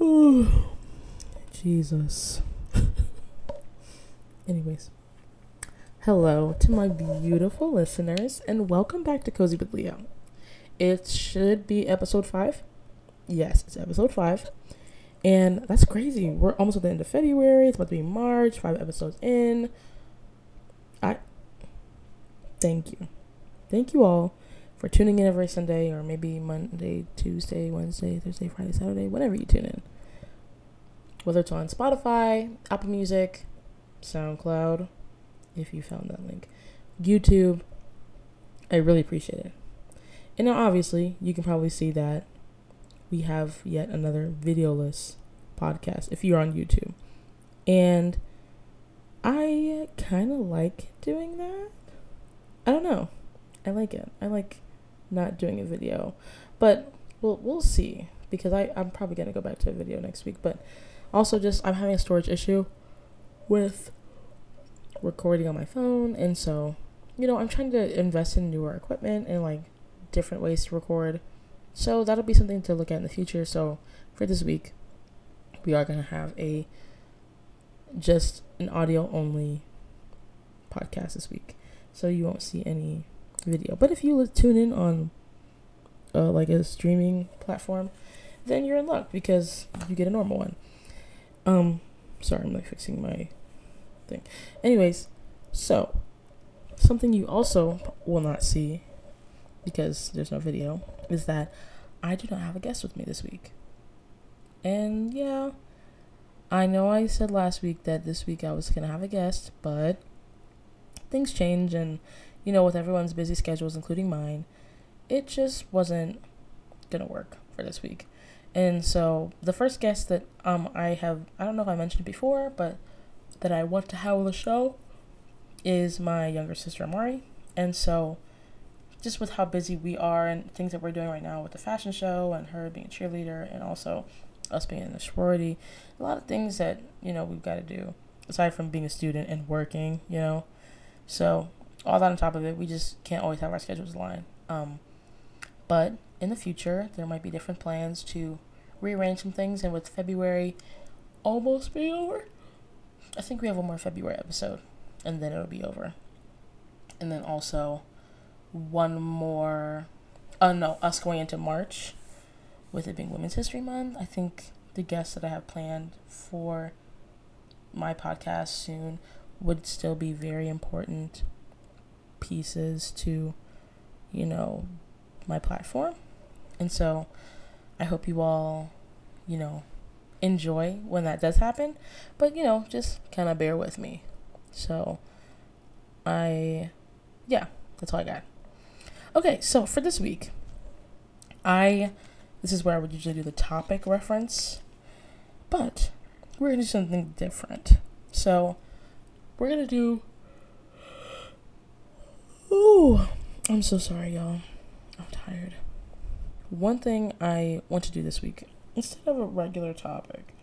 Jesus. Anyways, hello to my beautiful listeners, and welcome back to Cozy with Liyah. It should be episode five. Yes, it's episode five. And that's crazy. We're almost at the end of February. It's about to be March, five episodes in. I thank you. Thank you all for tuning in every Sunday or maybe Monday, Tuesday, Wednesday, Thursday, Friday, Saturday, whenever you tune in. Whether it's on Spotify, Apple Music, SoundCloud, if you found that link, YouTube. I really appreciate it. And now, obviously, you can probably see that we have yet another videoless podcast if you're on YouTube. And I kind of like doing that. I don't know. I like it. I like not doing a video. But we'll we'll see because I I'm probably going to go back to a video next week, but also just I'm having a storage issue with recording on my phone and so you know, I'm trying to invest in newer equipment and like different ways to record so that'll be something to look at in the future. So for this week, we are to have a just an audio only podcast this week. So you won't see any video. But if you tune in on uh, like a streaming platform, then you're in luck because you get a normal one. Um, sorry, I'm like fixing my thing. Anyways, so something you also will not see because there's no video is that I do not have a guest with me this week. And yeah, I know I said last week that this week I was going to have a guest, but things change and you know with everyone's busy schedules including mine, it just wasn't going to work for this week. And so the first guest that um I have I don't know if I mentioned before, but that I want to have on the show is my younger sister Amari. And so just with how busy we are and things that we're doing right now with the fashion show and her being a cheerleader and also us being in the sorority, a lot of things that, you know, we've got to do aside from being a student and working, you know. So, all that on top of it, we just can't always have our schedules aligned. Um, but in the future, there might be different plans to rearrange some things. And with February almost being over, I think we have one more February episode and then it'll be over. And then also, one more. Oh no, us going into March, with it being Women's History Month. I think the guests that I have planned for my podcast soon would still be very important pieces to, you know, my platform. And so I hope you all, you know, enjoy when that does happen. But, you know, just kind of bear with me. So I, yeah, that's all I got. Okay, so for this week, I this is where I would usually do the topic reference, but we're gonna do something different. So we're gonna do. Ooh, I'm so sorry, y'all. I'm tired. One thing I want to do this week, instead of a regular topic,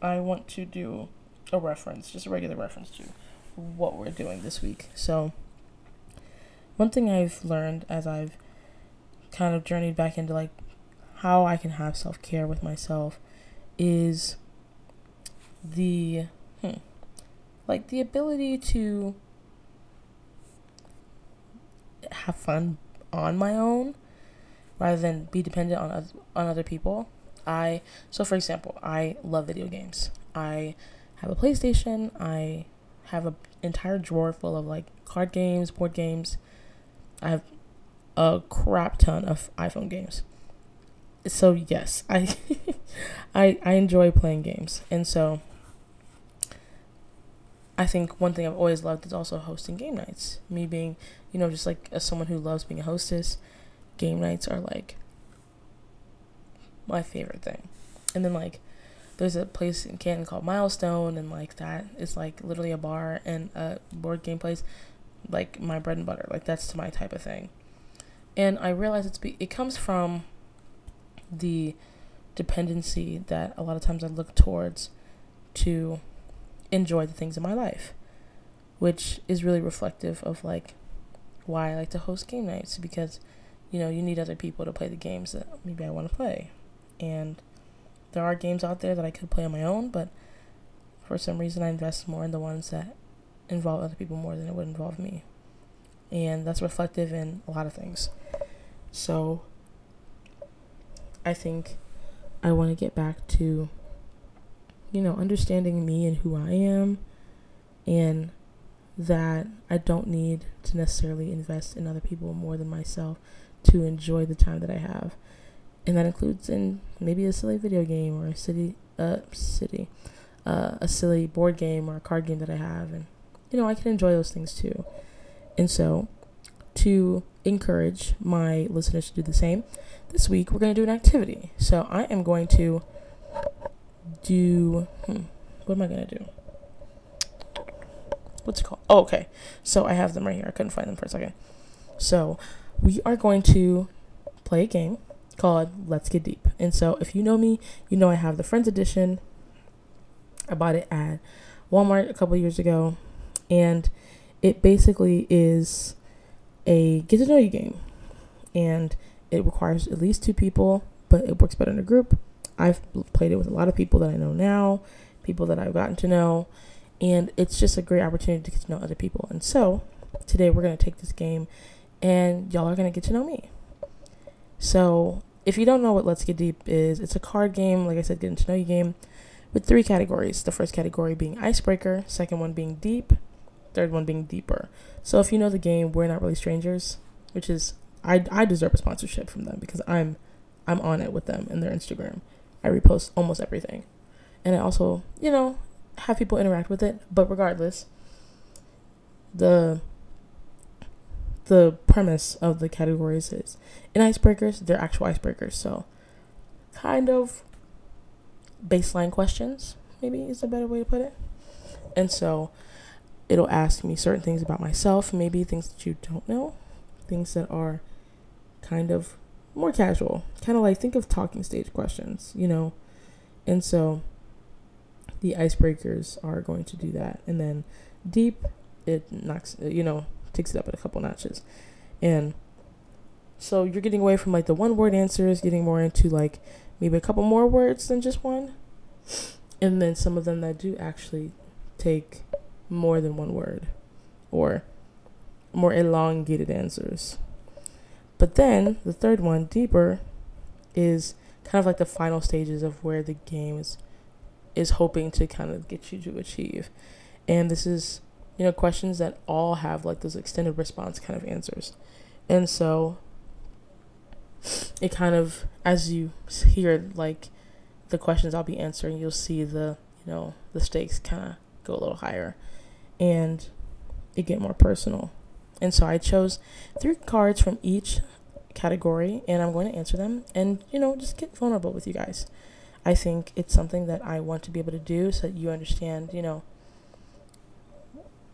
I want to do a reference, just a regular reference to what we're doing this week. So one thing I've learned as I've kind of journeyed back into like how I can have self care with myself is the hmm, like the ability to have fun on my own rather than be dependent on on other people. I so for example, I love video games. I have a PlayStation. I have an entire drawer full of like card games, board games, I have a crap ton of iPhone games. So yes, I I I enjoy playing games. And so I think one thing I've always loved is also hosting game nights. Me being, you know, just like as someone who loves being a hostess, game nights are like my favorite thing. And then like there's a place in Canton called Milestone and like that is like literally a bar and a board game place like my bread and butter. Like that's my type of thing. And I realize it's be- it comes from the dependency that a lot of times I look towards to enjoy the things in my life, which is really reflective of like why I like to host game nights because you know you need other people to play the games that maybe I want to play, and there are games out there that I could play on my own, but for some reason I invest more in the ones that involve other people more than it would involve me. And that's reflective in a lot of things. So I think I want to get back to, you know, understanding me and who I am, and that I don't need to necessarily invest in other people more than myself to enjoy the time that I have. And that includes in maybe a silly video game or a city, uh, city, uh, a silly board game or a card game that I have. And, you know, I can enjoy those things too. And so, to encourage my listeners to do the same, this week we're going to do an activity. So I am going to do, hmm, what am I going to do? What's it called? Oh, okay. So I have them right here. I couldn't find them for a second. So we are going to play a game called Let's Get Deep. And so if you know me, you know I have the Friends Edition. I bought it at Walmart a couple years ago. And it basically is a get to know you game. And it requires at least two people, but it works better in a group. I've played it with a lot of people that I know now, people that I've gotten to know, and it's just a great opportunity to get to know other people. And so, today we're going to take this game and y'all are going to get to know me. So, if you don't know what Let's Get Deep is, it's a card game, like I said, getting to know you game with three categories. The first category being icebreaker, second one being deep, third one being deeper. So, if you know the game, we're not really strangers, which is I, I deserve a sponsorship from them because I'm I'm on it with them and their Instagram. I repost almost everything. And I also, you know, have people interact with it, but regardless, the the premise of the categories is in icebreakers, they're actual icebreakers, so kind of baseline questions, maybe is a better way to put it. And so it'll ask me certain things about myself, maybe things that you don't know, things that are kind of more casual. Kind of like think of talking stage questions, you know? And so the icebreakers are going to do that. And then deep, it knocks, you know, takes it up at a couple notches. And so you're getting away from like the one word answers, getting more into like maybe a couple more words than just one. And then some of them that do actually take more than one word or more elongated answers. But then the third one, deeper, is kind of like the final stages of where the game is is hoping to kind of get you to achieve. And this is, you know, questions that all have like those extended response kind of answers. And so it kind of as you hear like the questions I'll be answering, you'll see the, you know, the stakes kind of go a little higher and it get more personal. And so I chose three cards from each category and I'm going to answer them and, you know, just get vulnerable with you guys. I think it's something that I want to be able to do so that you understand, you know,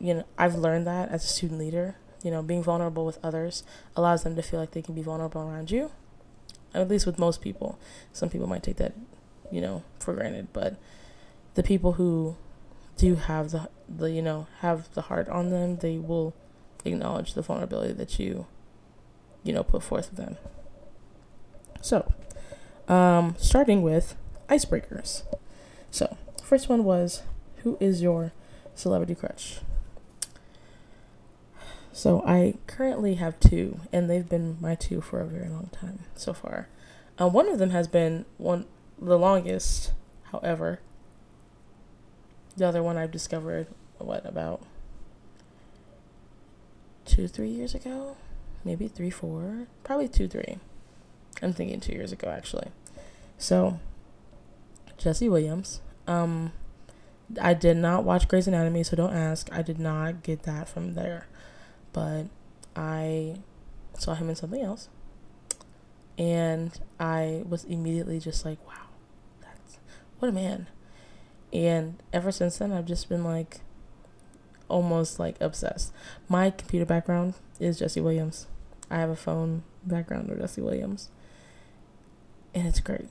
you know, I've learned that as a student leader, you know, being vulnerable with others allows them to feel like they can be vulnerable around you. At least with most people. Some people might take that, you know, for granted, but the people who do have the the you know, have the heart on them, they will acknowledge the vulnerability that you, you know, put forth with them. So, um, starting with icebreakers. So, first one was who is your celebrity crush? So, I currently have two, and they've been my two for a very long time so far. Uh, one of them has been one the longest, however. The other one I've discovered what about two, three years ago, maybe three, four, probably two, three. I'm thinking two years ago actually. So, Jesse Williams. Um, I did not watch Grey's Anatomy, so don't ask. I did not get that from there, but I saw him in something else, and I was immediately just like, "Wow, that's what a man." And ever since then, I've just been like, almost like obsessed. My computer background is Jesse Williams. I have a phone background of Jesse Williams. And it's great.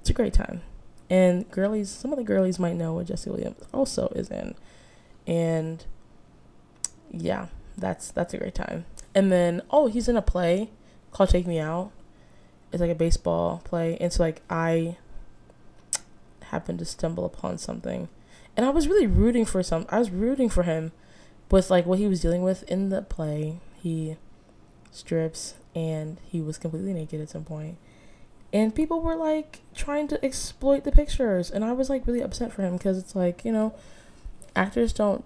It's a great time. And girlies, some of the girlies might know what Jesse Williams also is in. And yeah, that's that's a great time. And then oh, he's in a play called Take Me Out. It's like a baseball play. It's like I happened to stumble upon something. And I was really rooting for some I was rooting for him with like what he was dealing with in the play. He strips and he was completely naked at some point. And people were like trying to exploit the pictures and I was like really upset for him because it's like, you know, actors don't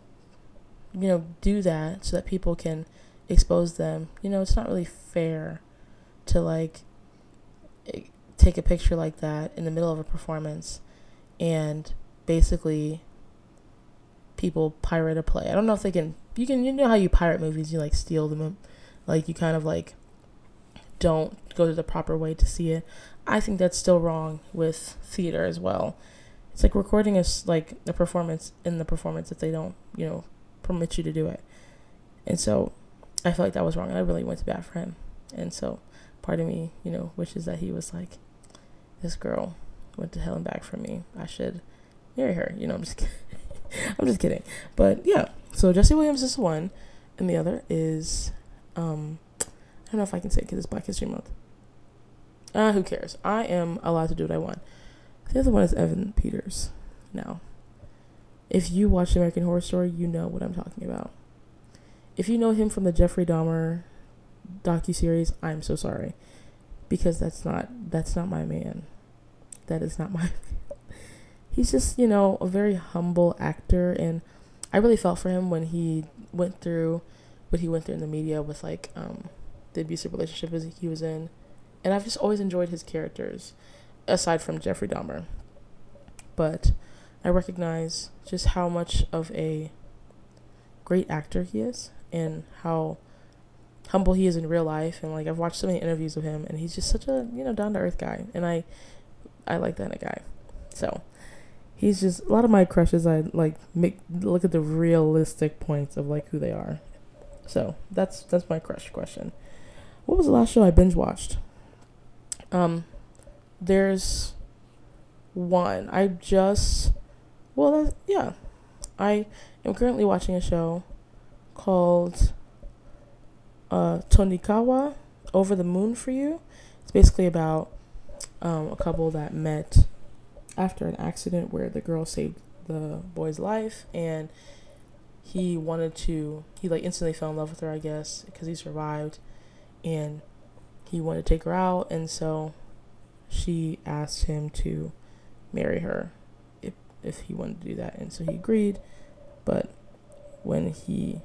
you know do that so that people can expose them. You know, it's not really fair to like take a picture like that in the middle of a performance and basically people pirate a play. I don't know if they can you can you know how you pirate movies, you like steal them um, like you kind of like don't go to the proper way to see it. I think that's still wrong with theater as well. It's like recording is like a performance in the performance if they don't, you know, permit you to do it. And so I felt like that was wrong. And I really went to bat for him. And so part of me, you know, wishes that he was like, this girl went to hell and back for me. I should marry her. You know, I'm just kidding. I'm just kidding. But yeah, so Jesse Williams is one, and the other is, um, I don't know if I can say because it's Black History Month. Uh, who cares? I am allowed to do what I want. The other one is Evan Peters. Now, if you watch American Horror Story, you know what I'm talking about. If you know him from the Jeffrey Dahmer docu series, I'm so sorry, because that's not that's not my man. That is not my. He's just you know a very humble actor, and I really felt for him when he went through what he went through in the media with like um, the abusive relationship he was in, and I've just always enjoyed his characters, aside from Jeffrey Dahmer. But I recognize just how much of a great actor he is, and how humble he is in real life. And like I've watched so many interviews with him and he's just such a you know down to earth guy. And I I like that in a guy. So he's just a lot of my crushes I like make look at the realistic points of like who they are. So that's that's my crush question. What was the last show I binge watched? Um there's one. I just well yeah I am currently watching a show called uh, Tonikawa, Over the Moon for You. It's basically about um, a couple that met after an accident where the girl saved the boy's life and he wanted to he like instantly fell in love with her i guess because he survived and he wanted to take her out and so she asked him to marry her if he wanted to do that and so he agreed but when he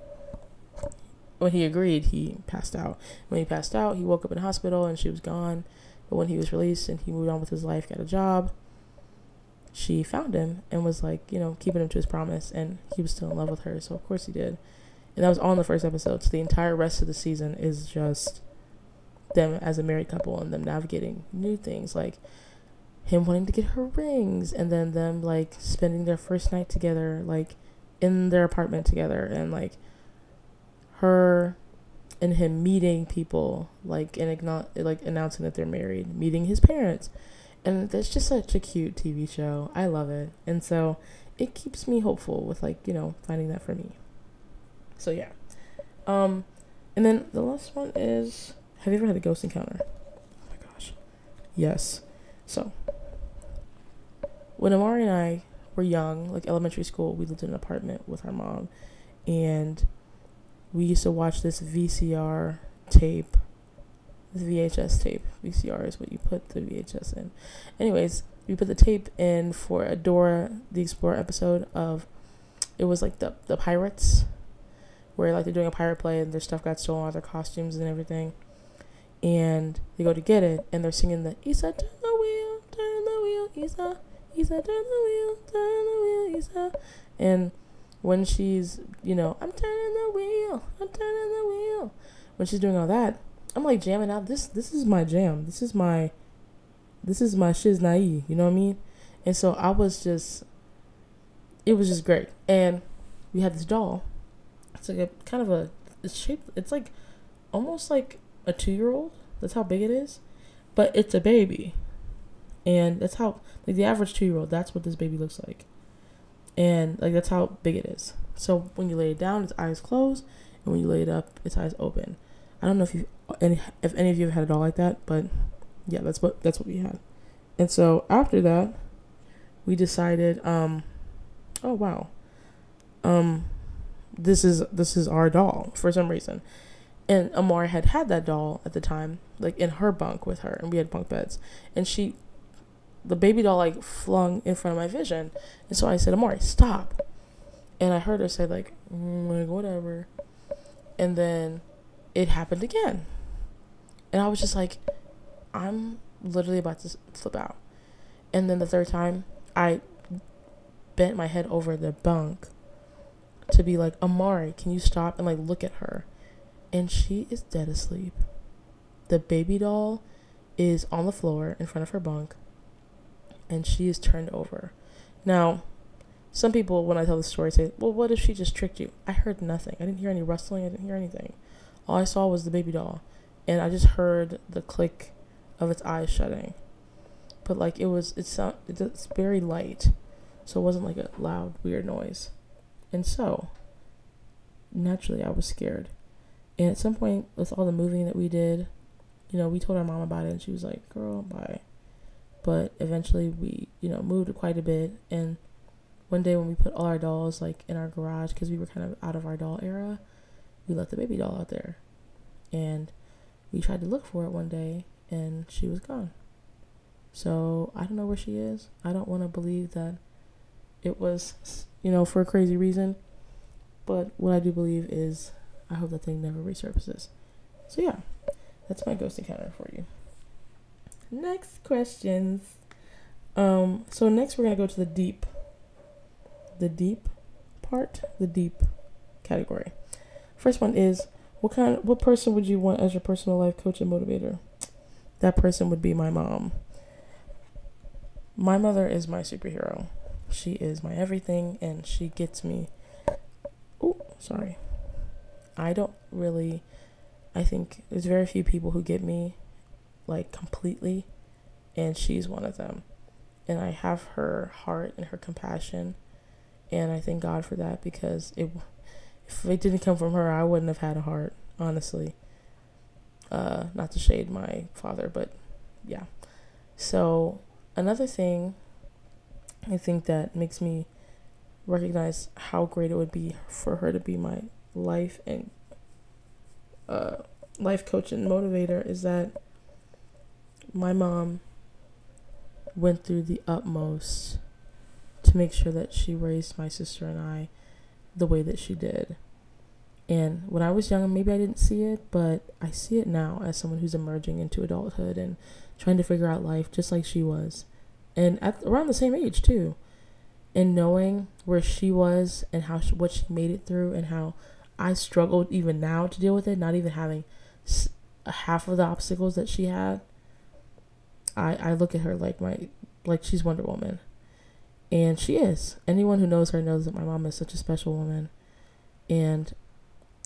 when he agreed, he passed out. When he passed out, he woke up in hospital and she was gone. But when he was released and he moved on with his life, got a job, she found him and was like, you know, keeping him to his promise. And he was still in love with her. So, of course, he did. And that was all in the first episode. So, the entire rest of the season is just them as a married couple and them navigating new things like him wanting to get her rings and then them like spending their first night together, like in their apartment together and like her and him meeting people like and like announcing that they're married, meeting his parents. And that's just such a cute TV show. I love it. And so it keeps me hopeful with like, you know, finding that for me. So yeah. Um and then the last one is have you ever had a ghost encounter? Oh my gosh. Yes. So when Amari and I were young, like elementary school, we lived in an apartment with our mom and we used to watch this VCR tape, this VHS tape. VCR is what you put the VHS in. Anyways, we put the tape in for a Dora the Explorer episode of, it was like the the pirates, where like they're doing a pirate play and their stuff got stolen, all their costumes and everything, and they go to get it and they're singing the Isa turn the wheel, turn the wheel, Isa, Isa turn the wheel, turn the wheel, Isa, and when she's, you know, I'm turning the wheel, I'm turning the wheel. When she's doing all that, I'm like jamming out. This this is my jam. This is my this is my shiz naive, you know what I mean? And so I was just it was just great. And we had this doll. It's like a kind of a it's shaped it's like almost like a two year old. That's how big it is. But it's a baby. And that's how like the average two year old, that's what this baby looks like and like that's how big it is. So when you lay it down, its eyes closed, and when you lay it up, its eyes open. I don't know if you any if any of you have had it all like that, but yeah, that's what that's what we had. And so after that, we decided, um, oh wow, um, this is this is our doll for some reason, and Amari had had that doll at the time, like in her bunk with her, and we had bunk beds, and she, the baby doll like flung in front of my vision, and so I said, Amari, stop, and I heard her say like, mm, like whatever, and then it happened again, and I was just like, I'm literally about to flip out, and then the third time I bent my head over the bunk to be like, Amari, can you stop and like look at her? And she is dead asleep. The baby doll is on the floor in front of her bunk and she is turned over. Now, some people, when I tell the story, say, Well, what if she just tricked you? I heard nothing. I didn't hear any rustling. I didn't hear anything. All I saw was the baby doll. And I just heard the click of its eyes shutting. But like it was, it's, it's very light. So it wasn't like a loud, weird noise. And so, naturally, I was scared. And at some point, with all the moving that we did, you know, we told our mom about it, and she was like, girl, bye. But eventually, we, you know, moved quite a bit. And one day, when we put all our dolls, like, in our garage, because we were kind of out of our doll era, we left the baby doll out there. And we tried to look for it one day, and she was gone. So I don't know where she is. I don't want to believe that it was you know, for a crazy reason. But what I do believe is I hope that thing never resurfaces. So yeah, that's my ghost encounter for you. Next questions. Um, so next we're gonna go to the deep. The deep part, the deep category. First one is what kind what person would you want as your personal life coach and motivator? That person would be my mom. My mother is my superhero. She is my everything and she gets me. Oh, sorry. I don't really. I think there's very few people who get me like completely, and she's one of them. And I have her heart and her compassion, and I thank God for that because it, if it didn't come from her, I wouldn't have had a heart, honestly. Uh, not to shade my father, but yeah. So another thing I think that makes me recognize how great it would be for her to be my life and uh, life coach and motivator is that my mom went through the utmost to make sure that she raised my sister and I the way that she did. And when I was young, maybe I didn't see it, but I see it now as someone who's emerging into adulthood and trying to figure out life just like she was and at around the same age too and knowing where she was and how she, what she made it through and how I struggled even now to deal with it not even having half of the obstacles that she had I I look at her like my like she's Wonder Woman. And she is. Anyone who knows her knows that my mom is such a special woman. And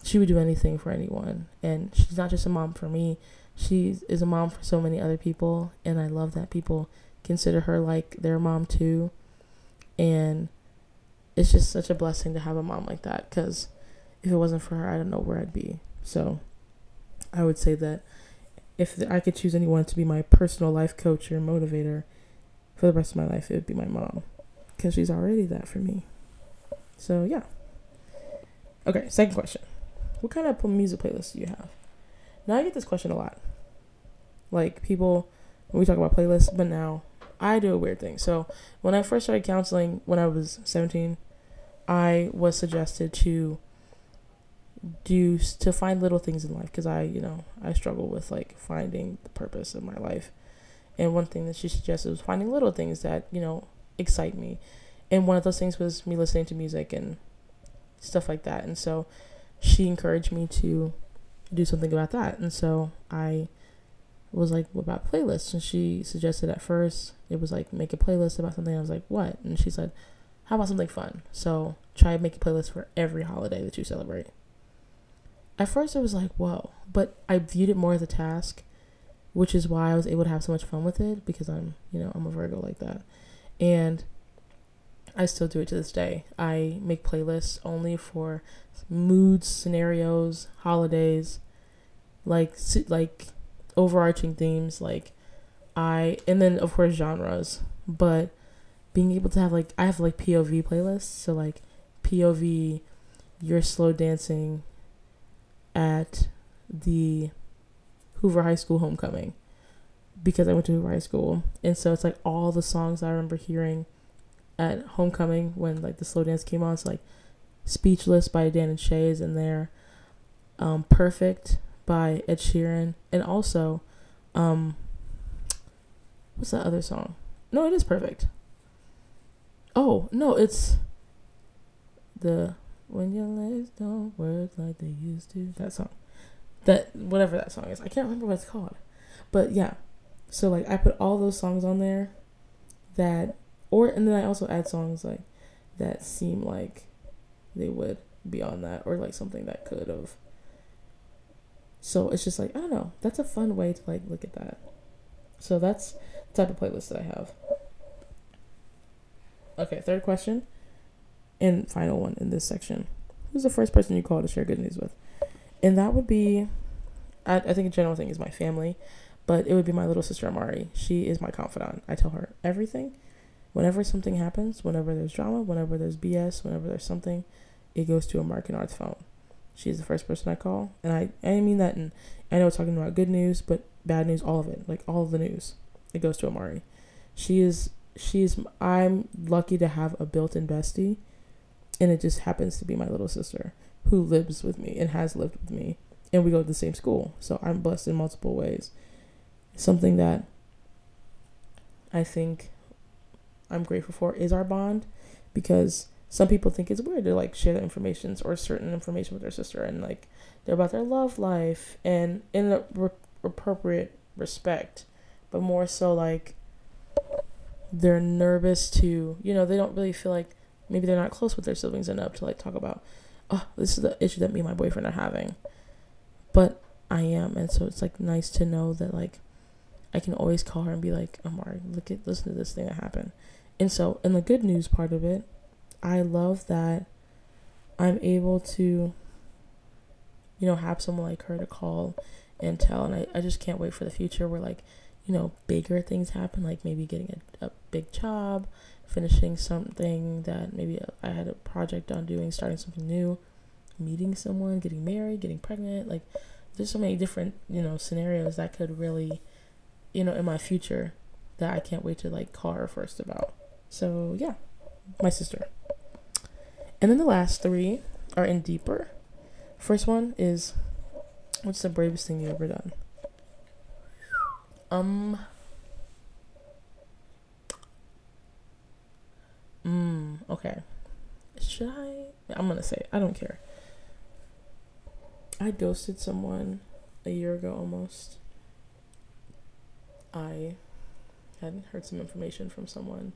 she would do anything for anyone. And she's not just a mom for me. She is a mom for so many other people. And I love that people consider her like their mom too. And it's just such a blessing to have a mom like that because if it wasn't for her, I don't know where I'd be. So I would say that if I could choose anyone to be my personal life coach or motivator for the rest of my life, it would be my mom because she's already that for me. So yeah. Okay, second question. What kind of music playlist do you have? Now I get this question a lot. Like people when we talk about playlists, but now I do a weird thing. So when I first started counseling when I was 17, I was suggested to do to find little things in life because I, you know, I struggle with like finding the purpose of my life. And one thing that she suggested was finding little things that, you know, excite me. And one of those things was me listening to music and stuff like that. And so she encouraged me to do something about that. And so I was like, what about playlists? And she suggested at first it was like make a playlist about something. I was like, what? And she said, how about something fun? So try to make a playlist for every holiday that you celebrate. At first, it was like, whoa, but I viewed it more as a task, which is why I was able to have so much fun with it because I'm, you know, I'm a Virgo like that. And I still do it to this day. I make playlists only for moods, scenarios, holidays, like like overarching themes like I and then of course genres, but being able to have like I have like POV playlists, so like POV, you're slow dancing at the Hoover High School homecoming because I went to Hoover High School, and so it's like all the songs I remember hearing at homecoming when like the slow dance came on. It's like Speechless by Dan and Shay is in there, um, Perfect by Ed Sheeran, and also, um, what's that other song? No, it is Perfect. Oh no, it's the when your legs don't work like they used to. That song, that whatever that song is, I can't remember what it's called, but yeah. So like I put all those songs on there, that or and then I also add songs like that seem like they would be on that or like something that could have. So it's just like I don't know. That's a fun way to like look at that. So that's the type of playlist that I have. Okay, third question and final one in this section. Who's the first person you call to share good news with? And that would be, I, I think a general thing is my family, but it would be my little sister Amari. She is my confidant. I tell her everything. Whenever something happens, whenever there's drama, whenever there's BS, whenever there's something, it goes to Amari Kinnard's phone. She's the first person I call. And I, I mean that, and I know talking about good news, but bad news, all of it, like all of the news, it goes to Amari. She is, she's, I'm lucky to have a built in bestie and it just happens to be my little sister who lives with me and has lived with me. And we go to the same school. So i'm blessed in multiple ways. Something that i think i'm grateful for is our bond because some people think it's weird to like share the information or certain information with their sister and like they're about their love life and in a re- appropriate respect. But more so like they're nervous to you know they don't really feel like maybe they're not close with their siblings enough to like talk about oh this is the issue that me and my boyfriend are having. But i am and so it's like nice to know that like i can always call her and be like amari look at listen to this thing that happened. And so in the good news part of it i love that i'm able to you know have someone like her to call and tell and i, I just can't wait for the future where like you know bigger things happen like maybe getting a, a big job finishing something that maybe I had a project on doing, starting something new, meeting someone, getting married, getting pregnant. Like, there's so many different, you know, scenarios that could really, you know, in my future that I can't wait to like her first about. So, yeah, my sister. And then the last three are in deeper. First one is what's the bravest thing you ever done? Um, Mm, okay. Should I? I'm gonna say I don't care. I ghosted someone a year ago almost. I had heard some information from someone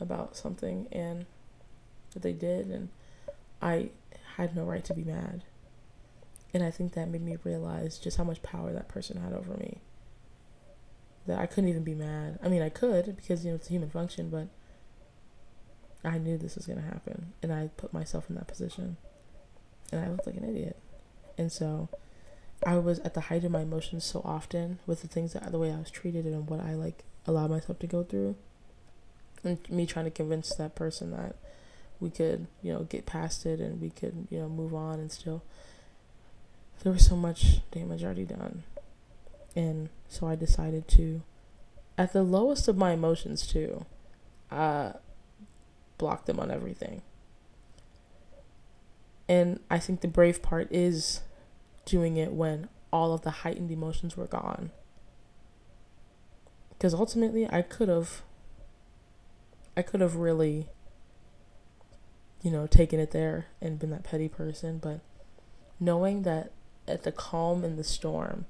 about something and that they did and I had no right to be mad. And I think that made me realize just how much power that person had over me. That I couldn't even be mad. I mean, I could because you know it's a human function, but I knew this was to happen. And I put myself in that position. And I looked like an idiot. And so I was at the height of my emotions so often with the things that the way I was treated and what I like allowed myself to go through. And me trying to convince that person that we could, you know, get past it and we could, you know, move on and still there was so much damage already done. And so I decided to at the lowest of my emotions too, uh block them on everything. And I think the brave part is doing it when all of the heightened emotions were gone. Because ultimately, I could have, I could have really, you know, taken it there and been that petty person. But knowing that at the calm in the storm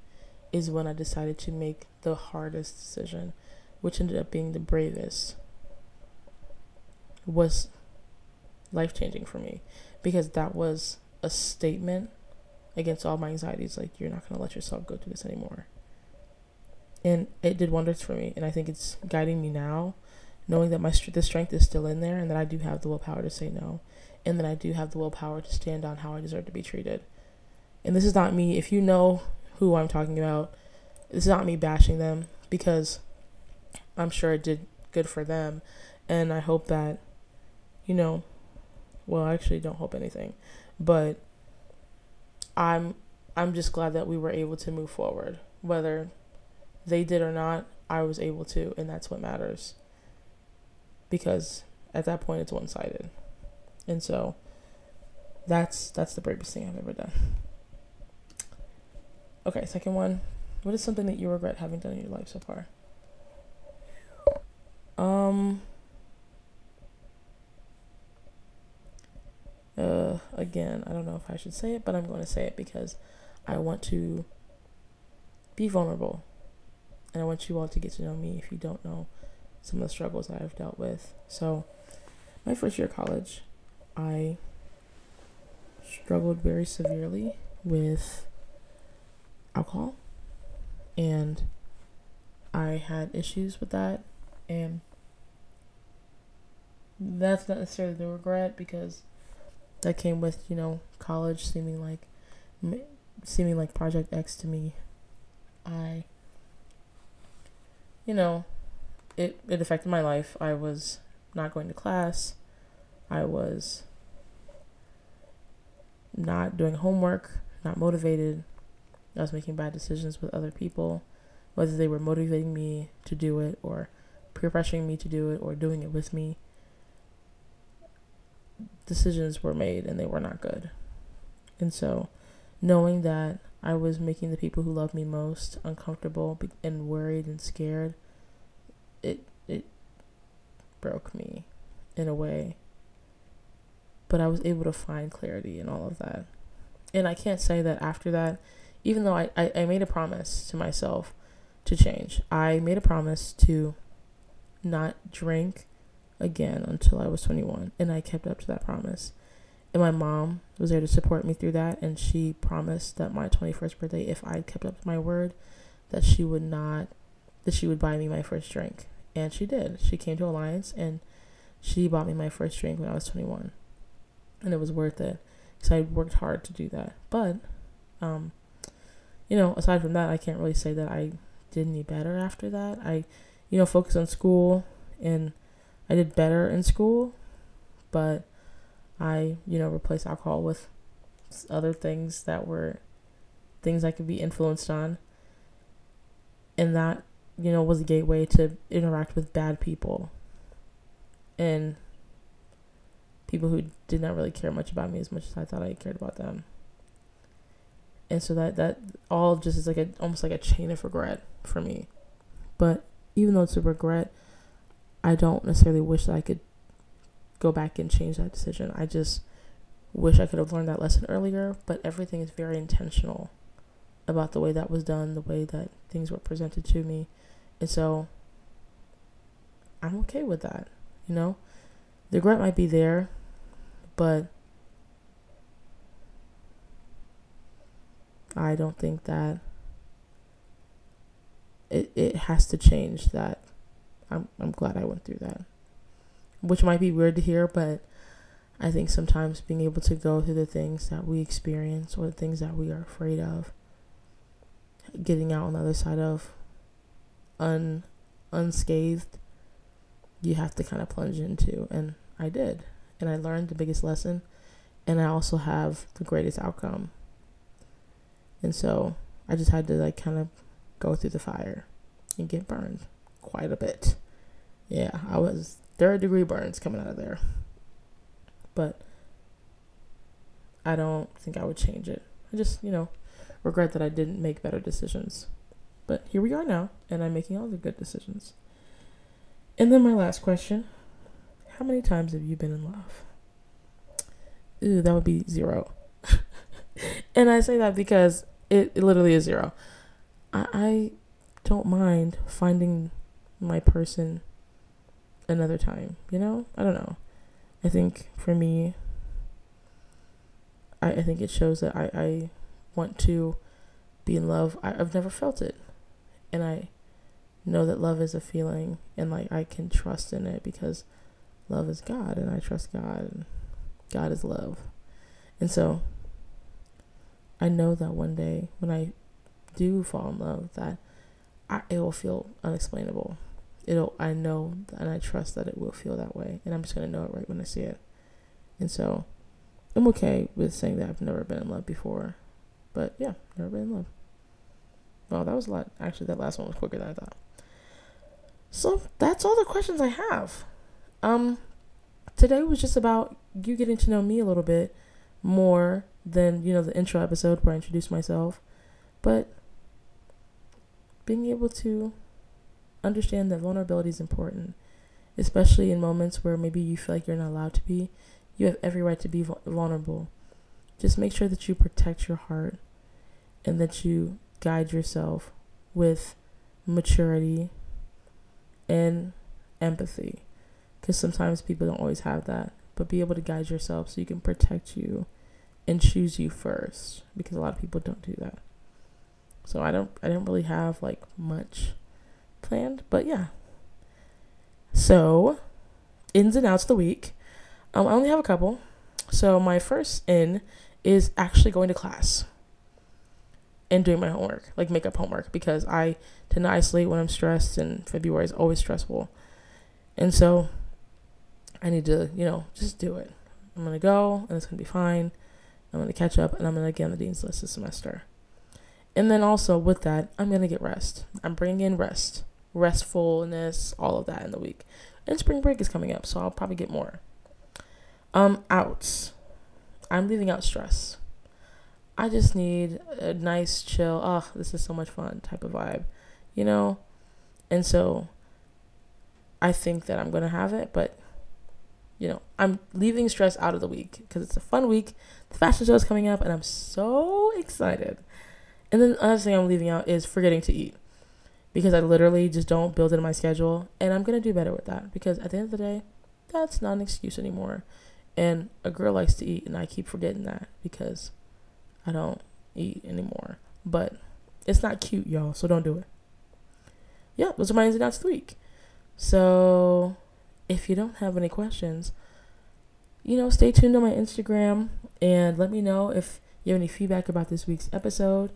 is when I decided to make the hardest decision, which ended up being the bravest was life changing for me. Because that was a statement against all my anxieties like you're not going to let yourself go through this anymore. And it did wonders for me and i think it's guiding me now knowing that my the strength is still in there and that i do have the willpower to say no and that i do have the willpower to stand on how i deserve to be treated. And this is not me. If you know who i'm talking about is not me bashing them because i'm sure it did good for them And I hope that, you know, well, I actually don't hope anything, but I'm I'm just glad that we were able to move forward. Whether they did or not, I was able to, and that's what matters. Because at that point it's one sided. And so that's that's the bravest thing I've ever done. Okay, second one. What is something that you regret having done in your life so far? Um uh again, I don't know if I should say it, but I'm going to say it because I want to be vulnerable. And I want you all to get to know me if you don't know some of the struggles I've dealt with. So, my first year of college, I struggled very severely with alcohol. And I had issues with that and that's not necessarily the regret because that came with you know college seeming like seeming like project X to me. I you know it it affected my life. I was not going to class. I was not doing homework, not motivated. I was making bad decisions with other people, whether they were motivating me to do it or peer pressuring me to do it or doing it with me. Decisions were made and they were not good. And so, knowing that I was making the people who love me most uncomfortable and worried and scared, it it broke me in a way but I was able to find clarity in all of that. And I can't say that after that, even though I, I, I made a promise to myself to change, I made a promise to not drink again until I was 21. And I kept up to that promise. And my mom was there to support me through that. And she promised that my 21st birthday, if I kept up to my word, that she would not, that she would buy me my first drink. And she did. She came to Alliance and she bought me my first drink when I was 21 and it was worth it because I worked hard to do that. But, um, you know, aside from that, I can't really say that I did any better after that. I, you know, focused on school and I did better in school, but I, you know, replaced alcohol with other things that were things I could be influenced on. And that, you know, was a gateway to interact with bad people. And people who did not really care much about me as much as I thought I cared about them. And so that that all just is like a almost like a chain of regret for me. But even though it's a regret, I don't necessarily wish that I could go back and change that decision. I just wish I could have learned that lesson earlier, but everything is very intentional about the way that was done, the way that things were presented to me. And so I'm okay with that, you know? the regret might be there, but I don't think that it it has to change that. I'm I'm glad I went through that. Which might be weird to hear, but I think sometimes being able to go through the things that we experience or the things that we are afraid of, getting out on the other side of un unscathed, you have to kind of plunge into and I did. And I learned the biggest lesson. And I also have the greatest outcome. And so I just had to like kind of go through the fire and get burned quite a bit. Yeah, I was third degree burns coming out of there. But I don't think I would change it. I just, you know, regret that I didn't make better decisions. But here we are now, and I'm making all the good decisions. And then my last question how many times have you been in love? Ooh, that would be zero. And I say that because it, it literally is zero. I, I don't mind finding my person another time, you know? I don't know. I think for me, I, I think it shows that I, I want to be in love. I, I've never felt it. And I know that love is a feeling and like I can trust in it because love is God and I trust God and God is love. And so I know that one day when I do fall in love that I, it will feel unexplainable it'll I know and I trust that it will feel that way and I'm just gonna know it right when I see it. And so I'm okay with saying that I've never been in love before. But yeah, never been in love. Well, that was a lot. Actually, that last one was quicker than I thought. So that's all the questions I have. Um, today was just about you getting to know me a little bit more than you know the intro episode where I introduced myself, but being able to understand that vulnerability is important, especially in moments where maybe you feel like you're not allowed to be. You have every right to be vulnerable. Just make sure that you protect your heart and that you guide yourself with maturity and empathy. Because sometimes people don't always have that. But be able to guide yourself so you can protect you and choose you first. Because a lot of people don't do that. So I don't I didn't really have like much planned, but yeah. So ins and outs of the week. Um, I only have a couple. So my first in is actually going to class and doing my homework, like makeup homework, because I tend to isolate when I'm stressed, and February is always stressful. And so I need to, you know, just do it. I'm to go, and it's to be fine. I'm going to catch up, and I'm going to get on the Dean's List this semester. And then also with that, I'm going to get rest. I'm bringing in rest, restfulness, all of that in the week. And spring break is coming up, so I'll probably get more. Um, outs. I'm leaving out stress. I just need a nice, chill, oh, this is so much fun type of vibe, you know? And so I think that I'm going to have it, but, you know, I'm leaving stress out of the week because it's a fun week. The fashion show is coming up, and I'm so excited. And then the other thing I'm leaving out is forgetting to eat because I literally just don't build it in my schedule, and I'm going to do better with that because at the end of the day, that's not an excuse anymore. And a girl likes to eat, and I keep forgetting that because I don't eat anymore. But it's not cute, y'all, so don't do it. Yeah, those are my ins and outs of the week. So if you don't have any questions, you know, stay tuned on my Instagram and let me know if you have any feedback about this week's episode.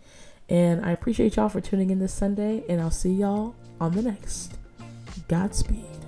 And I appreciate y'all for tuning in this Sunday, and I'll see y'all on the next. Godspeed.